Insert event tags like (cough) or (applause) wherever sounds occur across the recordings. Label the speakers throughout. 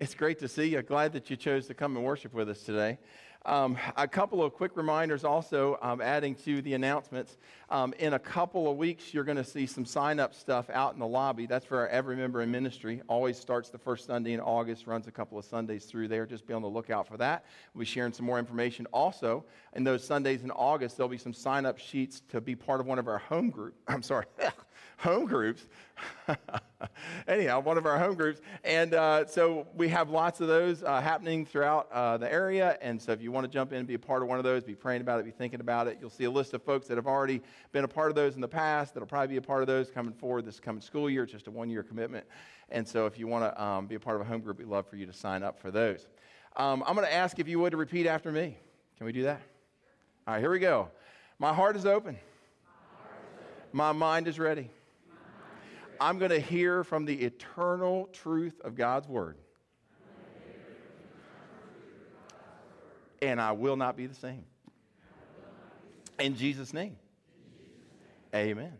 Speaker 1: It's great to see you. Glad that you chose to come and worship with us today. Um, a couple of quick reminders also, um, adding to the announcements. Um, in a couple of weeks, you're going to see some sign up stuff out in the lobby. That's for our Every Member in Ministry. Always starts the first Sunday in August, runs a couple of Sundays through there. Just be on the lookout for that. We'll be sharing some more information. Also, in those Sundays in August, there'll be some sign up sheets to be part of one of our home group. (coughs) I'm sorry. (coughs) home groups. (laughs) (laughs) Anyhow, one of our home groups. And uh, so we have lots of those uh, happening throughout uh, the area. And so if you want to jump in and be a part of one of those, be praying about it, be thinking about it, you'll see a list of folks that have already been a part of those in the past that'll probably be a part of those coming forward this coming school year. It's just a one year commitment. And so if you want to um, be a part of a home group, we'd love for you to sign up for those. Um, I'm going to ask if you would to repeat after me. Can we do that? All right, here we go. My heart is open. My mind is ready. I'm going to hear from the eternal truth of God's word. And I will not be the same. In Jesus' name. Amen.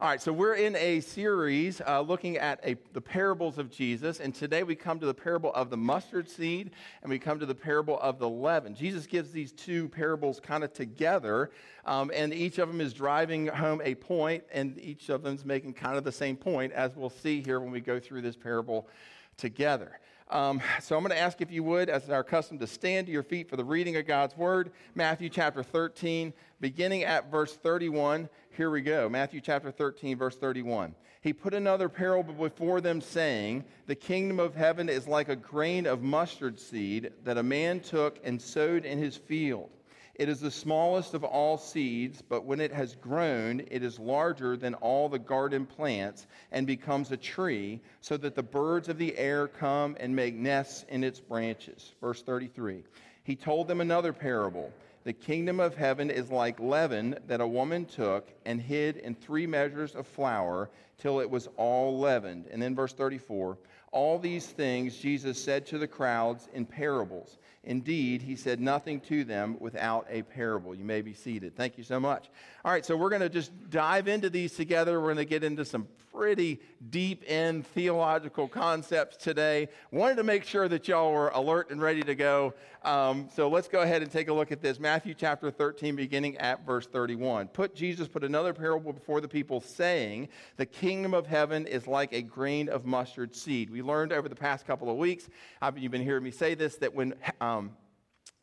Speaker 1: All right, so we're in a series uh, looking at a, the parables of Jesus, and today we come to the parable of the mustard seed and we come to the parable of the leaven. Jesus gives these two parables kind of together, um, and each of them is driving home a point, and each of them is making kind of the same point, as we'll see here when we go through this parable together. Um, so I'm going to ask if you would, as our custom, to stand to your feet for the reading of God's word. Matthew chapter 13, beginning at verse 31. Here we go. Matthew chapter 13, verse 31. He put another parable before them, saying, The kingdom of heaven is like a grain of mustard seed that a man took and sowed in his field. It is the smallest of all seeds, but when it has grown, it is larger than all the garden plants and becomes a tree, so that the birds of the air come and make nests in its branches. Verse 33. He told them another parable. The kingdom of heaven is like leaven that a woman took and hid in three measures of flour till it was all leavened. And then verse 34 All these things Jesus said to the crowds in parables. Indeed, he said nothing to them without a parable. You may be seated. Thank you so much. All right, so we're going to just dive into these together. We're going to get into some pretty deep end theological concepts today. Wanted to make sure that y'all were alert and ready to go. Um, so let's go ahead and take a look at this. Matthew chapter 13, beginning at verse 31. Put Jesus put another parable before the people, saying, The kingdom of heaven is like a grain of mustard seed. We learned over the past couple of weeks, you've been hearing me say this, that when um,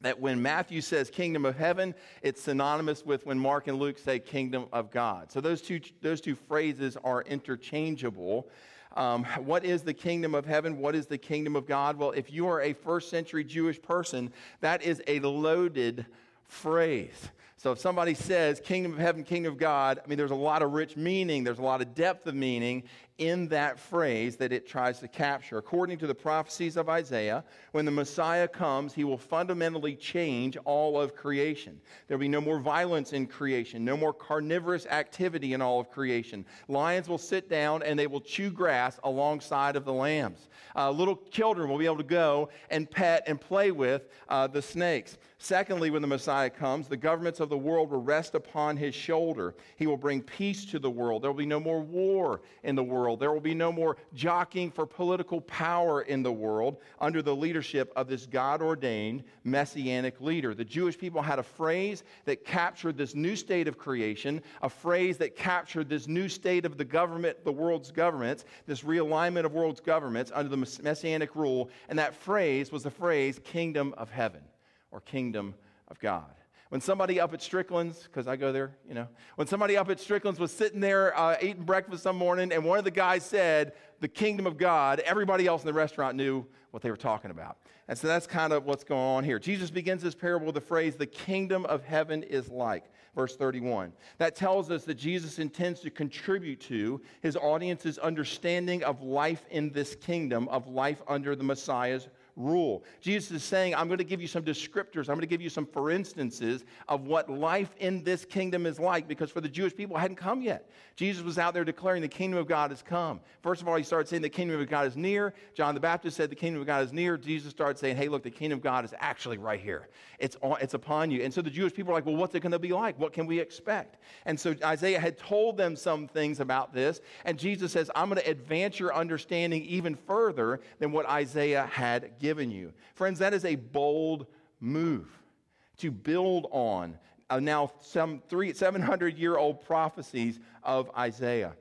Speaker 1: that when Matthew says kingdom of heaven, it's synonymous with when Mark and Luke say kingdom of God. So those two, those two phrases are interchangeable. Um, what is the kingdom of heaven? What is the kingdom of God? Well, if you are a first century Jewish person, that is a loaded phrase. So if somebody says kingdom of heaven, kingdom of God, I mean, there's a lot of rich meaning, there's a lot of depth of meaning in that phrase that it tries to capture. According to the prophecies of Isaiah, when the Messiah comes, he will fundamentally change all of creation. There'll be no more violence in creation, no more carnivorous activity in all of creation. Lions will sit down and they will chew grass alongside of the lambs. Uh, little children will be able to go and pet and play with uh, the snakes. Secondly, when the Messiah comes, the governments of the world will rest upon his shoulder. He will bring peace to the world. There will be no more war in the world. There will be no more jockeying for political power in the world under the leadership of this God ordained messianic leader. The Jewish people had a phrase that captured this new state of creation, a phrase that captured this new state of the government, the world's governments, this realignment of world's governments under the messianic rule. And that phrase was the phrase kingdom of heaven or kingdom of God. When somebody up at Strickland's, because I go there, you know, when somebody up at Strickland's was sitting there uh, eating breakfast some morning and one of the guys said, the kingdom of God, everybody else in the restaurant knew what they were talking about. And so that's kind of what's going on here. Jesus begins this parable with the phrase, the kingdom of heaven is like, verse 31. That tells us that Jesus intends to contribute to his audience's understanding of life in this kingdom, of life under the Messiah's rule. Jesus is saying, I'm going to give you some descriptors, I'm going to give you some for instances of what life in this kingdom is like, because for the Jewish people, it hadn't come yet. Jesus was out there declaring the kingdom of God has come. First of all, he started saying the kingdom of God is near. John the Baptist said the kingdom of God is near. Jesus started saying, hey, look, the kingdom of God is actually right here. It's, on, it's upon you. And so the Jewish people are like, well, what's it going to be like? What can we expect? And so Isaiah had told them some things about this. And Jesus says, I'm going to advance your understanding even further than what Isaiah had given you. Friends, that is a bold move to build on uh, now some three, 700 year old prophecies of Isaiah.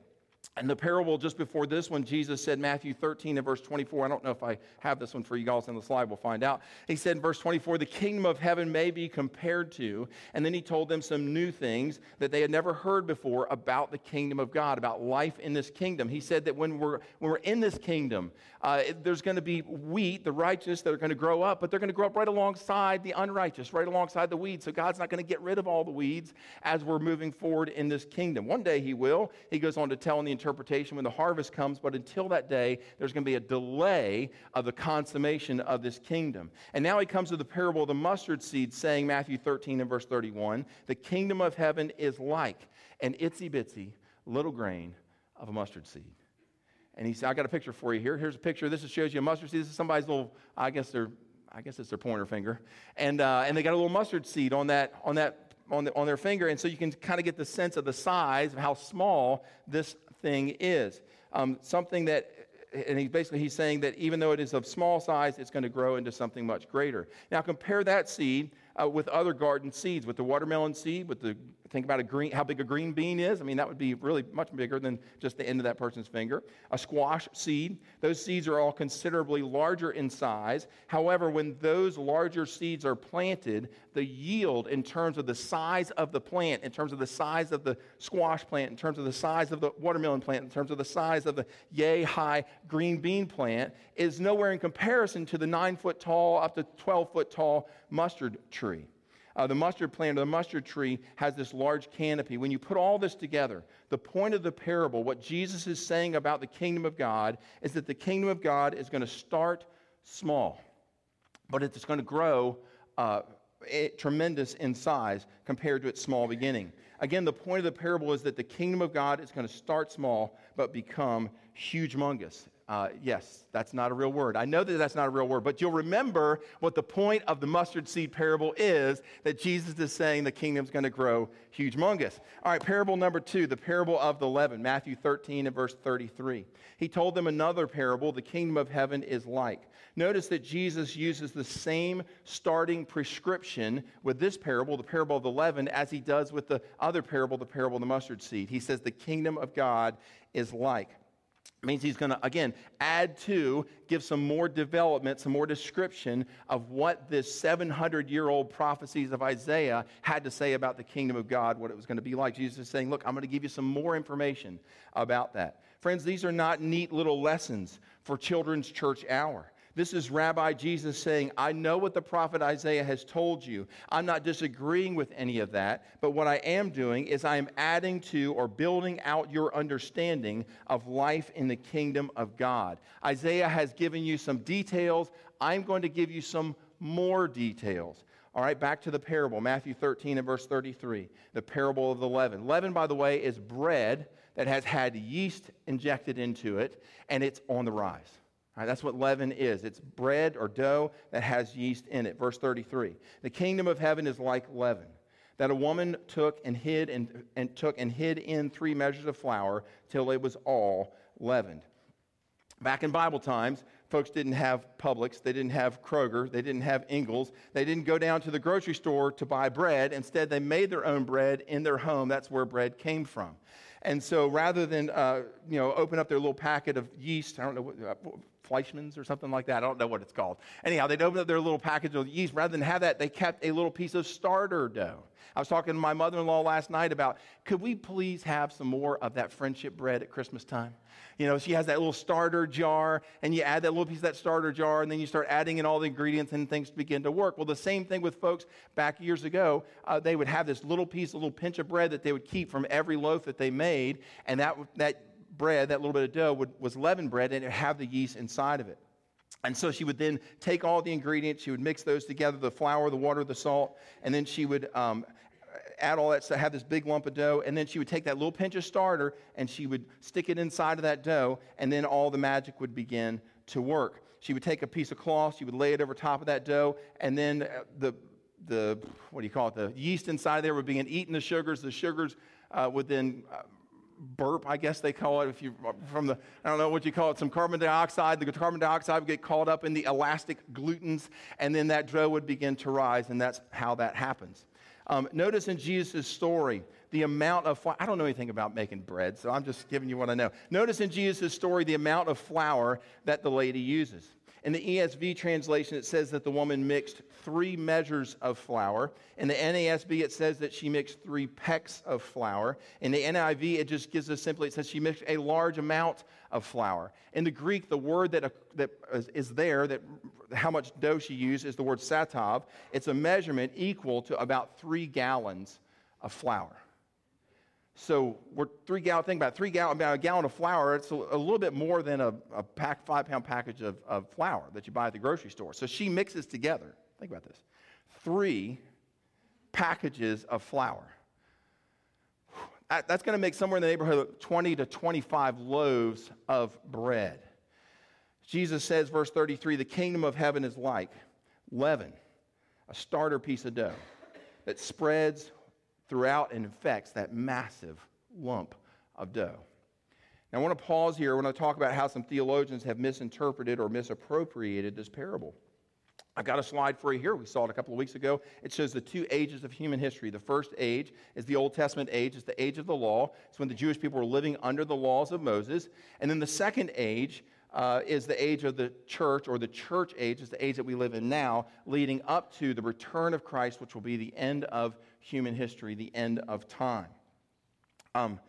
Speaker 1: And the parable just before this one, Jesus said, Matthew 13 and verse 24. I don't know if I have this one for you guys on the slide. We'll find out. He said in verse 24, the kingdom of heaven may be compared to. And then he told them some new things that they had never heard before about the kingdom of God, about life in this kingdom. He said that when we're, when we're in this kingdom, uh, there's going to be wheat, the righteous, that are going to grow up, but they're going to grow up right alongside the unrighteous, right alongside the weeds. So God's not going to get rid of all the weeds as we're moving forward in this kingdom. One day he will. He goes on to tell in the interpretation when the harvest comes, but until that day, there's going to be a delay of the consummation of this kingdom. And now he comes to the parable of the mustard seed, saying, Matthew 13 and verse 31, the kingdom of heaven is like an itsy bitsy little grain of a mustard seed. And he said, I got a picture for you here. Here's a picture. This shows you a mustard seed. This is somebody's little, I guess they're, I guess it's their pointer finger. And, uh, and they got a little mustard seed on that, on that, on, the, on their finger. And so you can kind of get the sense of the size of how small this thing is. Um, something that, and he basically he's saying that even though it is of small size, it's going to grow into something much greater. Now compare that seed uh, with other garden seeds, with the watermelon seed, with the think about a green, how big a green bean is. I mean, that would be really much bigger than just the end of that person's finger. A squash seed, those seeds are all considerably larger in size. However, when those larger seeds are planted, the yield in terms of the size of the plant, in terms of the size of the squash plant, in terms of the size of the watermelon plant, in terms of the size of the yay high green bean plant, is nowhere in comparison to the nine foot tall, up to 12 foot tall mustard tree. Uh, the mustard plant or the mustard tree has this large canopy. When you put all this together, the point of the parable, what Jesus is saying about the kingdom of God, is that the kingdom of God is going to start small, but it's going to grow uh, tremendous in size compared to its small beginning. Again, the point of the parable is that the kingdom of God is going to start small but become huge, humongous. Uh, yes, that's not a real word. I know that that's not a real word, but you'll remember what the point of the mustard seed parable is that Jesus is saying the kingdom's going to grow huge, humongous. All right, parable number two, the parable of the leaven, Matthew 13 and verse 33. He told them another parable, the kingdom of heaven is like. Notice that Jesus uses the same starting prescription with this parable, the parable of the leaven, as he does with the other parable, the parable of the mustard seed. He says the kingdom of God is like means he's going to, again, add to, give some more development, some more description of what this 700 year old prophecies of Isaiah had to say about the kingdom of God, what it was going to be like. Jesus is saying, Look, I'm going to give you some more information about that. Friends, these are not neat little lessons for children's church hour. This is Rabbi Jesus saying, I know what the prophet Isaiah has told you. I'm not disagreeing with any of that, but what I am doing is I am adding to or building out your understanding of life in the kingdom of God. Isaiah has given you some details. I'm going to give you some more details. All right, back to the parable, Matthew 13 and verse 33, the parable of the leaven. Leaven, by the way, is bread that has had yeast injected into it, and it's on the rise. Right, that's what leaven is. It's bread or dough that has yeast in it. Verse 33. The kingdom of heaven is like leaven that a woman took and hid and, and took and hid in three measures of flour till it was all leavened. Back in Bible times, folks didn't have Publix, they didn't have Kroger, they didn't have Ingles, they didn't go down to the grocery store to buy bread. Instead, they made their own bread in their home. That's where bread came from. And so rather than, uh, you know, open up their little packet of yeast, I don't know, what, uh, Fleischmann's or something like that. I don't know what it's called. Anyhow, they'd open up their little package of yeast. Rather than have that, they kept a little piece of starter dough. I was talking to my mother in law last night about could we please have some more of that friendship bread at Christmas time? You know, she has that little starter jar, and you add that little piece of that starter jar, and then you start adding in all the ingredients, and things begin to work. Well, the same thing with folks back years ago. Uh, they would have this little piece, a little pinch of bread that they would keep from every loaf that they made, and that, that bread, that little bit of dough, would, was leavened bread, and it would have the yeast inside of it. And so she would then take all the ingredients, she would mix those together the flour, the water, the salt, and then she would um, add all that stuff, have this big lump of dough, and then she would take that little pinch of starter and she would stick it inside of that dough, and then all the magic would begin to work. She would take a piece of cloth, she would lay it over top of that dough, and then uh, the, the what do you call it, the yeast inside there would begin eating the sugars. The sugars uh, would then uh, burp, I guess they call it, if you from the, I don't know what you call it, some carbon dioxide. The carbon dioxide would get caught up in the elastic glutens, and then that dough would begin to rise, and that's how that happens. Um, notice in Jesus' story the amount of flour. I don't know anything about making bread, so I'm just giving you what I know. Notice in Jesus' story the amount of flour that the lady uses. In the ESV translation, it says that the woman mixed three measures of flour. In the NASB, it says that she mixed three pecks of flour. In the NIV, it just gives us simply, it says she mixed a large amount of flour. In the Greek, the word that, that is there, that how much dough she used, is the word saton. It's a measurement equal to about three gallons of flour. So we're three gallon, think about three gallon, about a gallon of flour. It's a, a little bit more than a, a pack, five pound package of, of flour that you buy at the grocery store. So she mixes together, think about this, three packages of flour. That's going to make somewhere in the neighborhood of 20 to 25 loaves of bread. Jesus says, verse 33, the kingdom of heaven is like leaven, a starter piece of dough that spreads throughout and infects that massive lump of dough. Now, I want to pause here I talk about how some theologians have misinterpreted or misappropriated this parable. I've got a slide for you here. We saw it a couple of weeks ago. It shows the two ages of human history. The first age is the Old Testament age, it's the age of the law. It's when the Jewish people were living under the laws of Moses. And then the second age uh, is the age of the church, or the church age is the age that we live in now, leading up to the return of Christ, which will be the end of human history, the end of time. Um,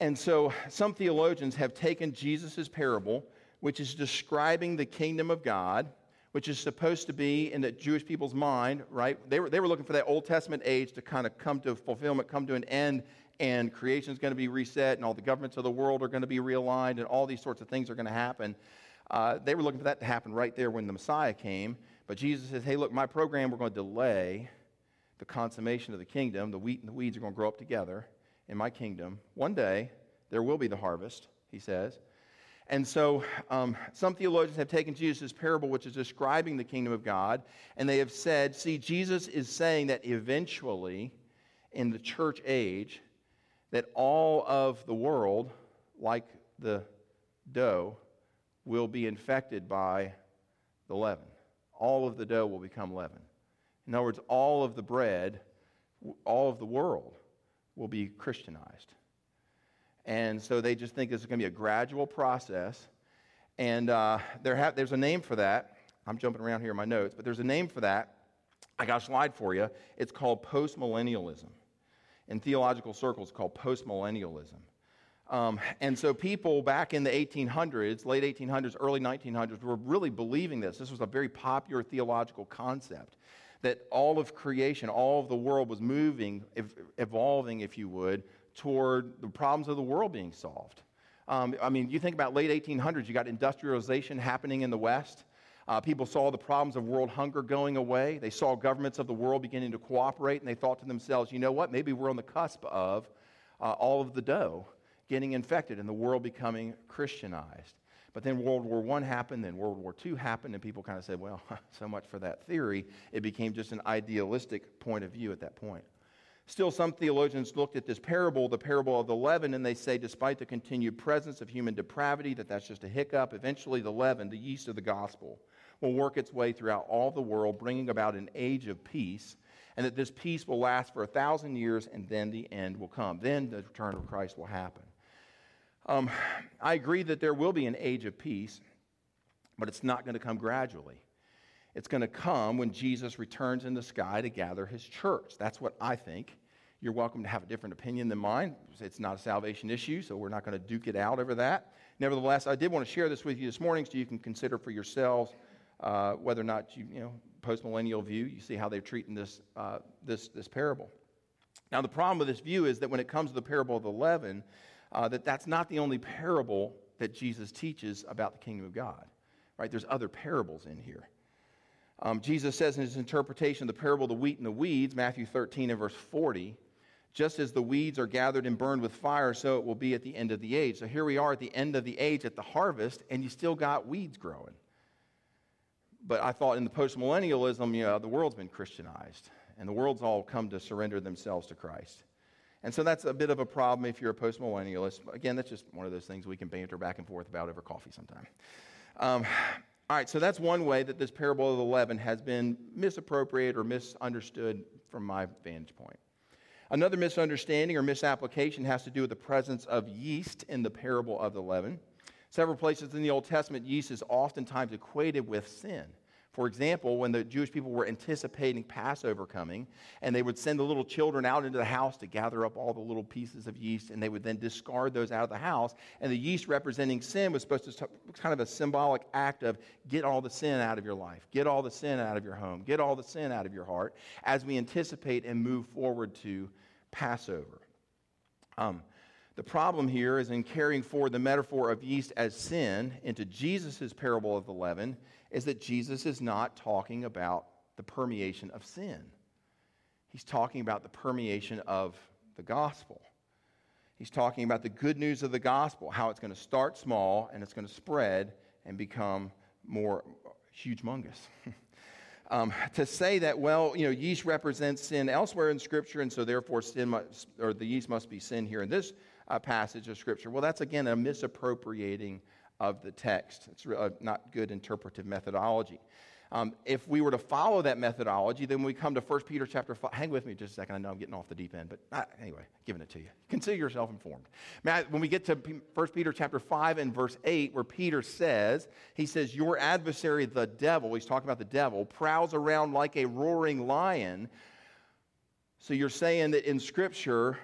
Speaker 1: and so some theologians have taken Jesus' parable, which is describing the kingdom of God, which is supposed to be in the Jewish people's mind, right? They were, they were looking for that Old Testament age to kind of come to fulfillment, come to an end, and creation is going to be reset, and all the governments of the world are going to be realigned, and all these sorts of things are going to happen. Uh, they were looking for that to happen right there when the Messiah came. But Jesus says, hey, look, my program, we're going to delay the consummation of the kingdom. The wheat and the weeds are going to grow up together in my kingdom. One day, there will be the harvest, he says. And so, um, some theologians have taken Jesus' parable, which is describing the kingdom of God, and they have said, see, Jesus is saying that eventually, in the church age, that all of the world, like the dough, will be infected by the leaven. All of the dough will become leaven. In other words, all of the bread, all of the world will be Christianized. And so they just think this is going to be a gradual process. And uh, there ha- there's a name for that. I'm jumping around here in my notes, but there's a name for that. I got a slide for you. It's called postmillennialism. In theological circles, called postmillennialism. Um, and so people back in the 1800s, late 1800s, early 1900s, were really believing this. This was a very popular theological concept that all of creation, all of the world was moving, evolving, if you would, toward the problems of the world being solved. Um, I mean, you think about late 1800s, you got industrialization happening in the West. Uh, people saw the problems of world hunger going away. They saw governments of the world beginning to cooperate, and they thought to themselves, you know what? Maybe we're on the cusp of uh, all of the dough getting infected and the world becoming Christianized. But then World War I happened, then World War II happened, and people kind of said, well, (laughs) so much for that theory. It became just an idealistic point of view at that point. Still, some theologians looked at this parable, the parable of the leaven, and they say, despite the continued presence of human depravity, that that's just a hiccup. Eventually, the leaven, the yeast of the gospel, will work its way throughout all the world, bringing about an age of peace, and that this peace will last for a thousand years, and then the end will come. Then the return of Christ will happen. Um, I agree that there will be an age of peace, but it's not going to come gradually. It's going to come when Jesus returns in the sky to gather his church. That's what I think. You're welcome to have a different opinion than mine. It's not a salvation issue, so we're not going to duke it out over that. Nevertheless, I did want to share this with you this morning so you can consider for yourselves uh, whether or not you, you know, post-millennial view, you see how they're treating this, uh, this, this parable. Now, the problem with this view is that when it comes to the parable of the leaven, uh, that that's not the only parable that Jesus teaches about the kingdom of God. right? There's other parables in here. Um, Jesus says in his interpretation of the parable of the wheat and the weeds, Matthew 13 and verse 40, just as the weeds are gathered and burned with fire, so it will be at the end of the age. So here we are at the end of the age at the harvest, and you still got weeds growing. But I thought in the postmillennialism, you know, the world's been Christianized, and the world's all come to surrender themselves to Christ. And so that's a bit of a problem if you're a postmillennialist. Again, that's just one of those things we can banter back and forth about over coffee sometime. Um, all right, so that's one way that this parable of the leaven has been misappropriated or misunderstood from my vantage point. Another misunderstanding or misapplication has to do with the presence of yeast in the parable of the leaven. Several places in the Old Testament, yeast is oftentimes equated with sin. For example, when the Jewish people were anticipating Passover coming, and they would send the little children out into the house to gather up all the little pieces of yeast, and they would then discard those out of the house. And the yeast representing sin was supposed to kind of a symbolic act of get all the sin out of your life, get all the sin out of your home, get all the sin out of your heart as we anticipate and move forward to Passover. Um, the problem here is in carrying forward the metaphor of yeast as sin into Jesus' parable of the leaven, is that Jesus is not talking about the permeation of sin. He's talking about the permeation of the gospel. He's talking about the good news of the gospel, how it's going to start small and it's going to spread and become more huge humongous. (laughs) um, to say that, well, you know, yeast represents sin elsewhere in Scripture, and so therefore sin must, or the yeast must be sin here in this uh, passage of Scripture. Well, that's again a misappropriating of the text. It's uh, not good interpretive methodology. Um, if we were to follow that methodology, then we come to 1 Peter chapter 5. Hang with me just a second. I know I'm getting off the deep end, but uh, anyway, giving it to you. Consider yourself informed. When we get to 1 Peter chapter 5 and verse 8, where Peter says, he says, Your adversary, the devil, he's talking about the devil, prowls around like a roaring lion. So you're saying that in Scripture,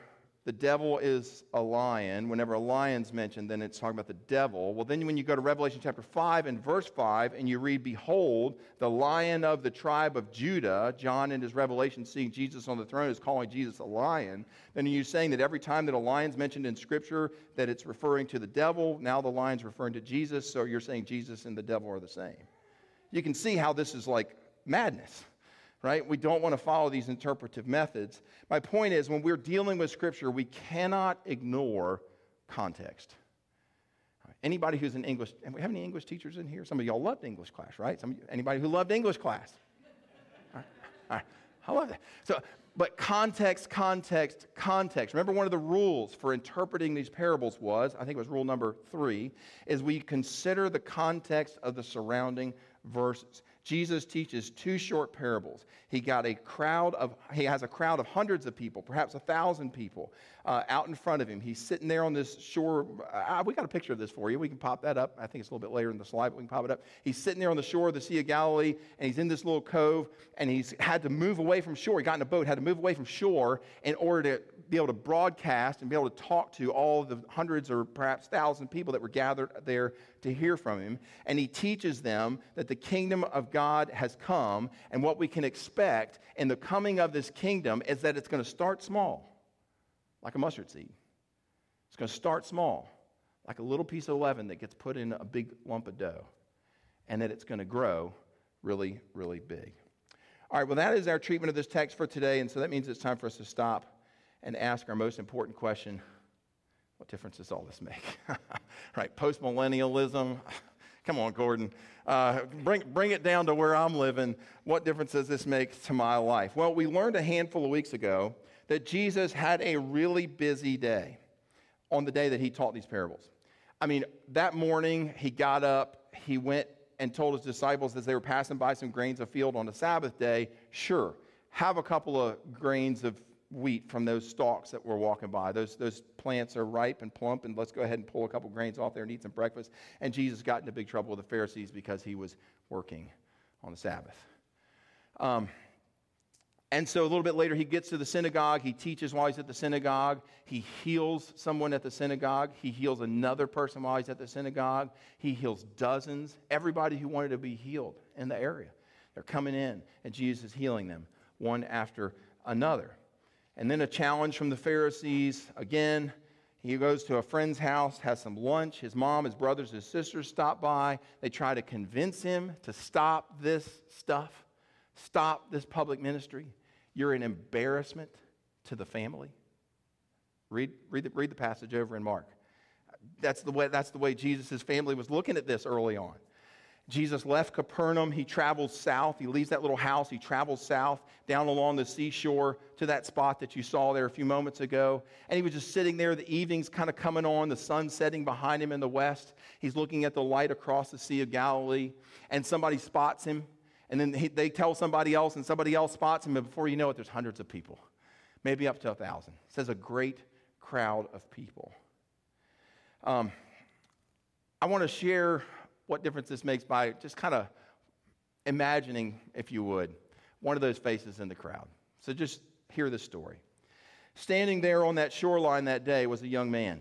Speaker 1: the devil is a lion. Whenever a lion's mentioned, then it's talking about the devil. Well, then when you go to Revelation chapter 5 and verse 5 and you read, Behold, the lion of the tribe of Judah, John in his Revelation seeing Jesus on the throne is calling Jesus a lion, then are you saying that every time that a lion's mentioned in Scripture that it's referring to the devil? Now the lion's referring to Jesus, so you're saying Jesus and the devil are the same. You can see how this is like madness right? We don't want to follow these interpretive methods. My point is, when we're dealing with Scripture, we cannot ignore context. Anybody who's in English, and we have any English teachers in here? Some of y'all loved English class, right? Some, anybody who loved English class? All right, all right. I love that. So, but context, context, context. Remember, one of the rules for interpreting these parables was, I think it was rule number three, is we consider the context of the surrounding verses. Jesus teaches two short parables. He got a crowd of, he has a crowd of hundreds of people, perhaps a thousand people, uh, out in front of him. He's sitting there on this shore. Uh, we got a picture of this for you. We can pop that up. I think it's a little bit later in the slide, but we can pop it up. He's sitting there on the shore of the Sea of Galilee, and he's in this little cove, and he's had to move away from shore. He got in a boat, had to move away from shore in order to be able to broadcast and be able to talk to all the hundreds or perhaps thousand people that were gathered there to hear from him. And he teaches them that the kingdom of God has come, and what we can expect in the coming of this kingdom is that it's going to start small, like a mustard seed. It's going to start small, like a little piece of leaven that gets put in a big lump of dough, and that it's going to grow really, really big. All right, well, that is our treatment of this text for today, and so that means it's time for us to stop and ask our most important question what difference does all this make? (laughs) right, postmillennialism. Come on, Gordon. Uh, bring, bring it down to where I'm living. What difference does this make to my life? Well, we learned a handful of weeks ago that Jesus had a really busy day on the day that he taught these parables. I mean, that morning he got up, he went and told his disciples as they were passing by some grains of field on the Sabbath day, sure, have a couple of grains of wheat from those stalks that we're walking by. Those, those plants are ripe and plump, and let's go ahead and pull a couple grains off there and eat some breakfast. And Jesus got into big trouble with the Pharisees because he was working on the Sabbath. Um, and so a little bit later, he gets to the synagogue. He teaches while he's at the synagogue. He heals someone at the synagogue. He heals another person while he's at the synagogue. He heals dozens, everybody who wanted to be healed in the area. They're coming in, and Jesus is healing them one after another. And then a challenge from the Pharisees. Again, He goes to a friend's house, has some lunch. His mom, his brothers, his sisters stop by. They try to convince him to stop this stuff, stop this public ministry. You're an embarrassment to the family. Read, read, the, read the passage over in Mark. That's the, way, that's the way Jesus' family was looking at this early on. Jesus left Capernaum. He travels south. He leaves that little house. He travels south down along the seashore to that spot that you saw there a few moments ago. And he was just sitting there. The evening's kind of coming on, the sun setting behind him in the west. He's looking at the light across the Sea of Galilee. And somebody spots him. And then he, they tell somebody else, and somebody else spots him. And before you know it, there's hundreds of people, maybe up to a thousand. It says a great crowd of people. Um, I want to share what difference this makes by just kind of imagining, if you would, one of those faces in the crowd. So just hear the story. Standing there on that shoreline that day was a young man,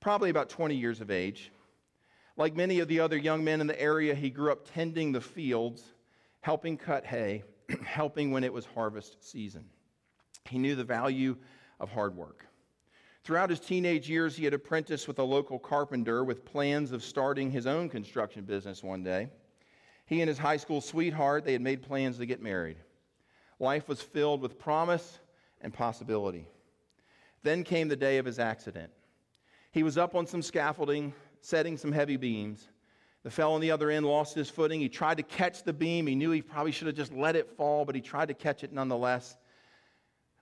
Speaker 1: probably about 20 years of age. Like many of the other young men in the area, he grew up tending the fields, helping cut hay, (clears throat) helping when it was harvest season. He knew the value of hard work. Throughout his teenage years, he had apprenticed with a local carpenter with plans of starting his own construction business one day. He and his high school sweetheart, they had made plans to get married. Life was filled with promise and possibility. Then came the day of his accident. He was up on some scaffolding, setting some heavy beams. The fellow on the other end lost his footing. He tried to catch the beam. He knew he probably should have just let it fall, but he tried to catch it nonetheless.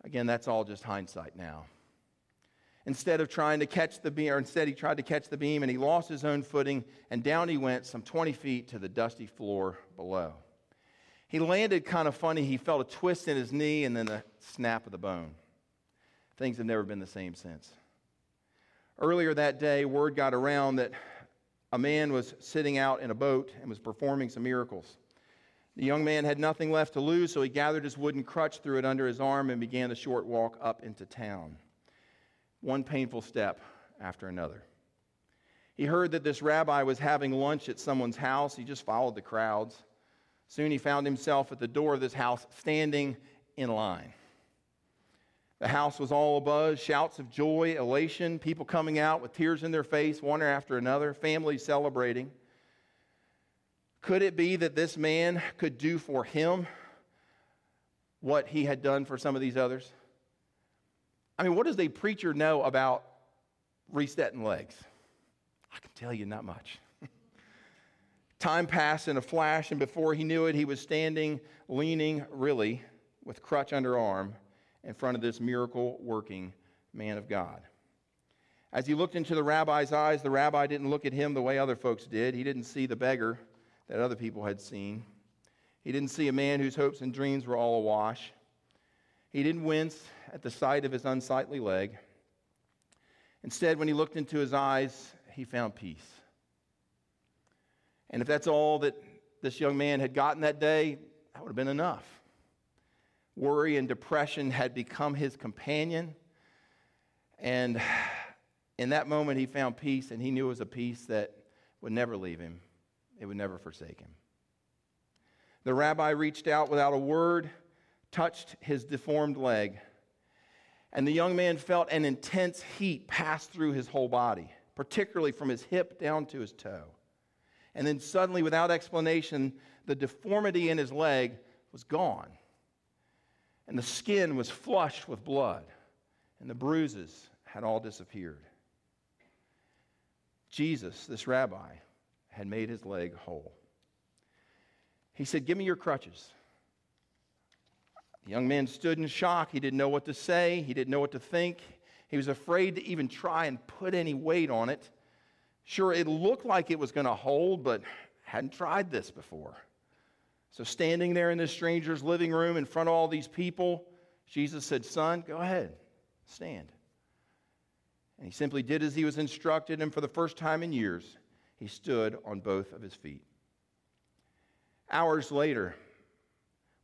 Speaker 1: Again, that's all just hindsight now instead of trying to catch the beam, or instead he tried to catch the beam and he lost his own footing and down he went some 20 feet to the dusty floor below. He landed kind of funny. He felt a twist in his knee and then a snap of the bone. Things have never been the same since. Earlier that day, word got around that a man was sitting out in a boat and was performing some miracles. The young man had nothing left to lose, so he gathered his wooden crutch, threw it under his arm, and began the short walk up into town one painful step after another. He heard that this rabbi was having lunch at someone's house. He just followed the crowds. Soon he found himself at the door of this house, standing in line. The house was all abuzz, shouts of joy, elation, people coming out with tears in their face, one after another, families celebrating. Could it be that this man could do for him what he had done for some of these others? I mean, what does a preacher know about resetting legs? I can tell you not much. (laughs) Time passed in a flash, and before he knew it, he was standing, leaning, really, with crutch under arm, in front of this miracle working man of God. As he looked into the rabbi's eyes, the rabbi didn't look at him the way other folks did. He didn't see the beggar that other people had seen. He didn't see a man whose hopes and dreams were all awash. He didn't wince at the sight of his unsightly leg. Instead, when he looked into his eyes, he found peace. And if that's all that this young man had gotten that day, that would have been enough. Worry and depression had become his companion. And in that moment, he found peace, and he knew it was a peace that would never leave him, it would never forsake him. The rabbi reached out without a word touched his deformed leg, and the young man felt an intense heat pass through his whole body, particularly from his hip down to his toe. And then suddenly, without explanation, the deformity in his leg was gone. And the skin was flushed with blood, and the bruises had all disappeared. Jesus, this rabbi, had made his leg whole. He said, Give me your crutches. The young man stood in shock. He didn't know what to say, he didn't know what to think. He was afraid to even try and put any weight on it. Sure, it looked like it was going to hold, but hadn't tried this before. So, standing there in this stranger's living room in front of all these people, Jesus said, Son, go ahead, stand. And he simply did as he was instructed, and for the first time in years, he stood on both of his feet. Hours later,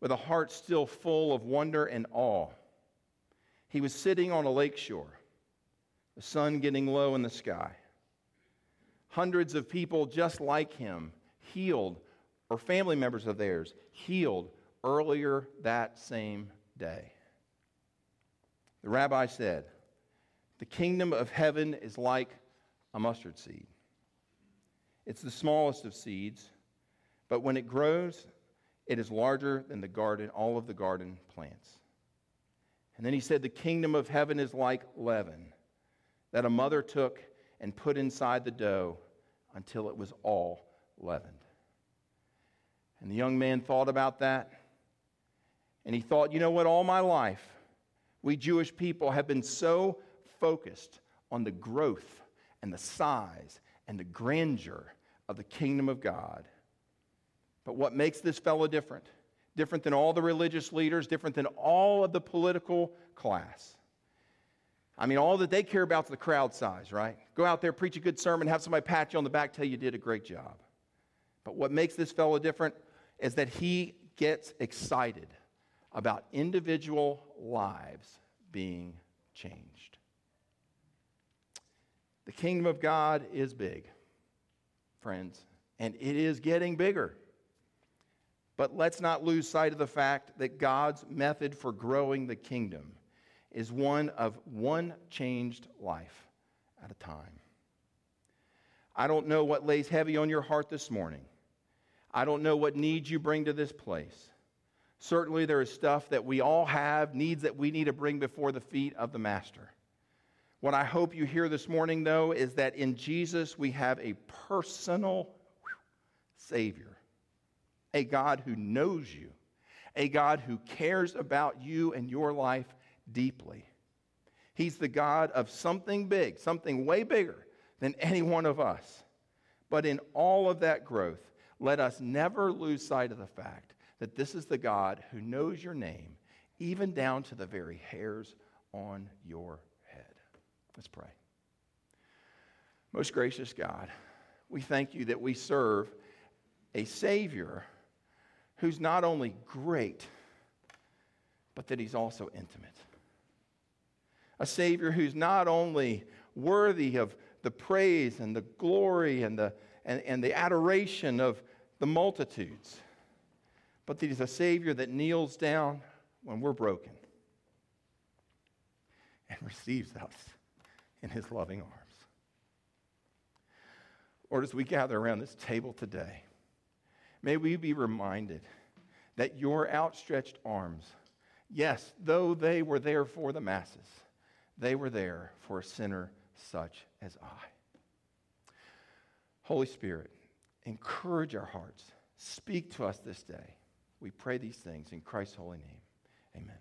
Speaker 1: with a heart still full of wonder and awe. He was sitting on a lake shore, the sun getting low in the sky. Hundreds of people just like him, healed, or family members of theirs, healed earlier that same day. The rabbi said, The kingdom of heaven is like a mustard seed. It's the smallest of seeds, but when it grows, it is larger than the garden, all of the garden plants. And then he said, The kingdom of heaven is like leaven that a mother took and put inside the dough until it was all leavened. And the young man thought about that. And he thought, you know what, all my life, we Jewish people have been so focused on the growth and the size and the grandeur of the kingdom of God. But what makes this fellow different? Different than all the religious leaders, different than all of the political class. I mean, all that they care about is the crowd size, right? Go out there, preach a good sermon, have somebody pat you on the back, tell you you did a great job. But what makes this fellow different is that he gets excited about individual lives being changed. The kingdom of God is big, friends, and it is getting bigger. But let's not lose sight of the fact that God's method for growing the kingdom is one of one changed life at a time. I don't know what lays heavy on your heart this morning. I don't know what needs you bring to this place. Certainly, there is stuff that we all have, needs that we need to bring before the feet of the Master. What I hope you hear this morning, though, is that in Jesus we have a personal Savior, a God who knows you, a God who cares about you and your life deeply. He's the God of something big, something way bigger than any one of us. But in all of that growth, let us never lose sight of the fact that this is the God who knows your name, even down to the very hairs on your head. Let's pray. Most gracious God, we thank you that we serve a Savior who's not only great, but that he's also intimate. A Savior who's not only worthy of the praise and the glory and the, and, and the adoration of the multitudes, but that He's a Savior that kneels down when we're broken and (laughs) receives us in His loving arms. Lord, as we gather around this table today, may we be reminded that your outstretched arms, yes, though they were there for the masses, they were there for a sinner such as I. Holy Spirit, encourage our hearts. Speak to us this day. We pray these things in Christ's holy name. Amen.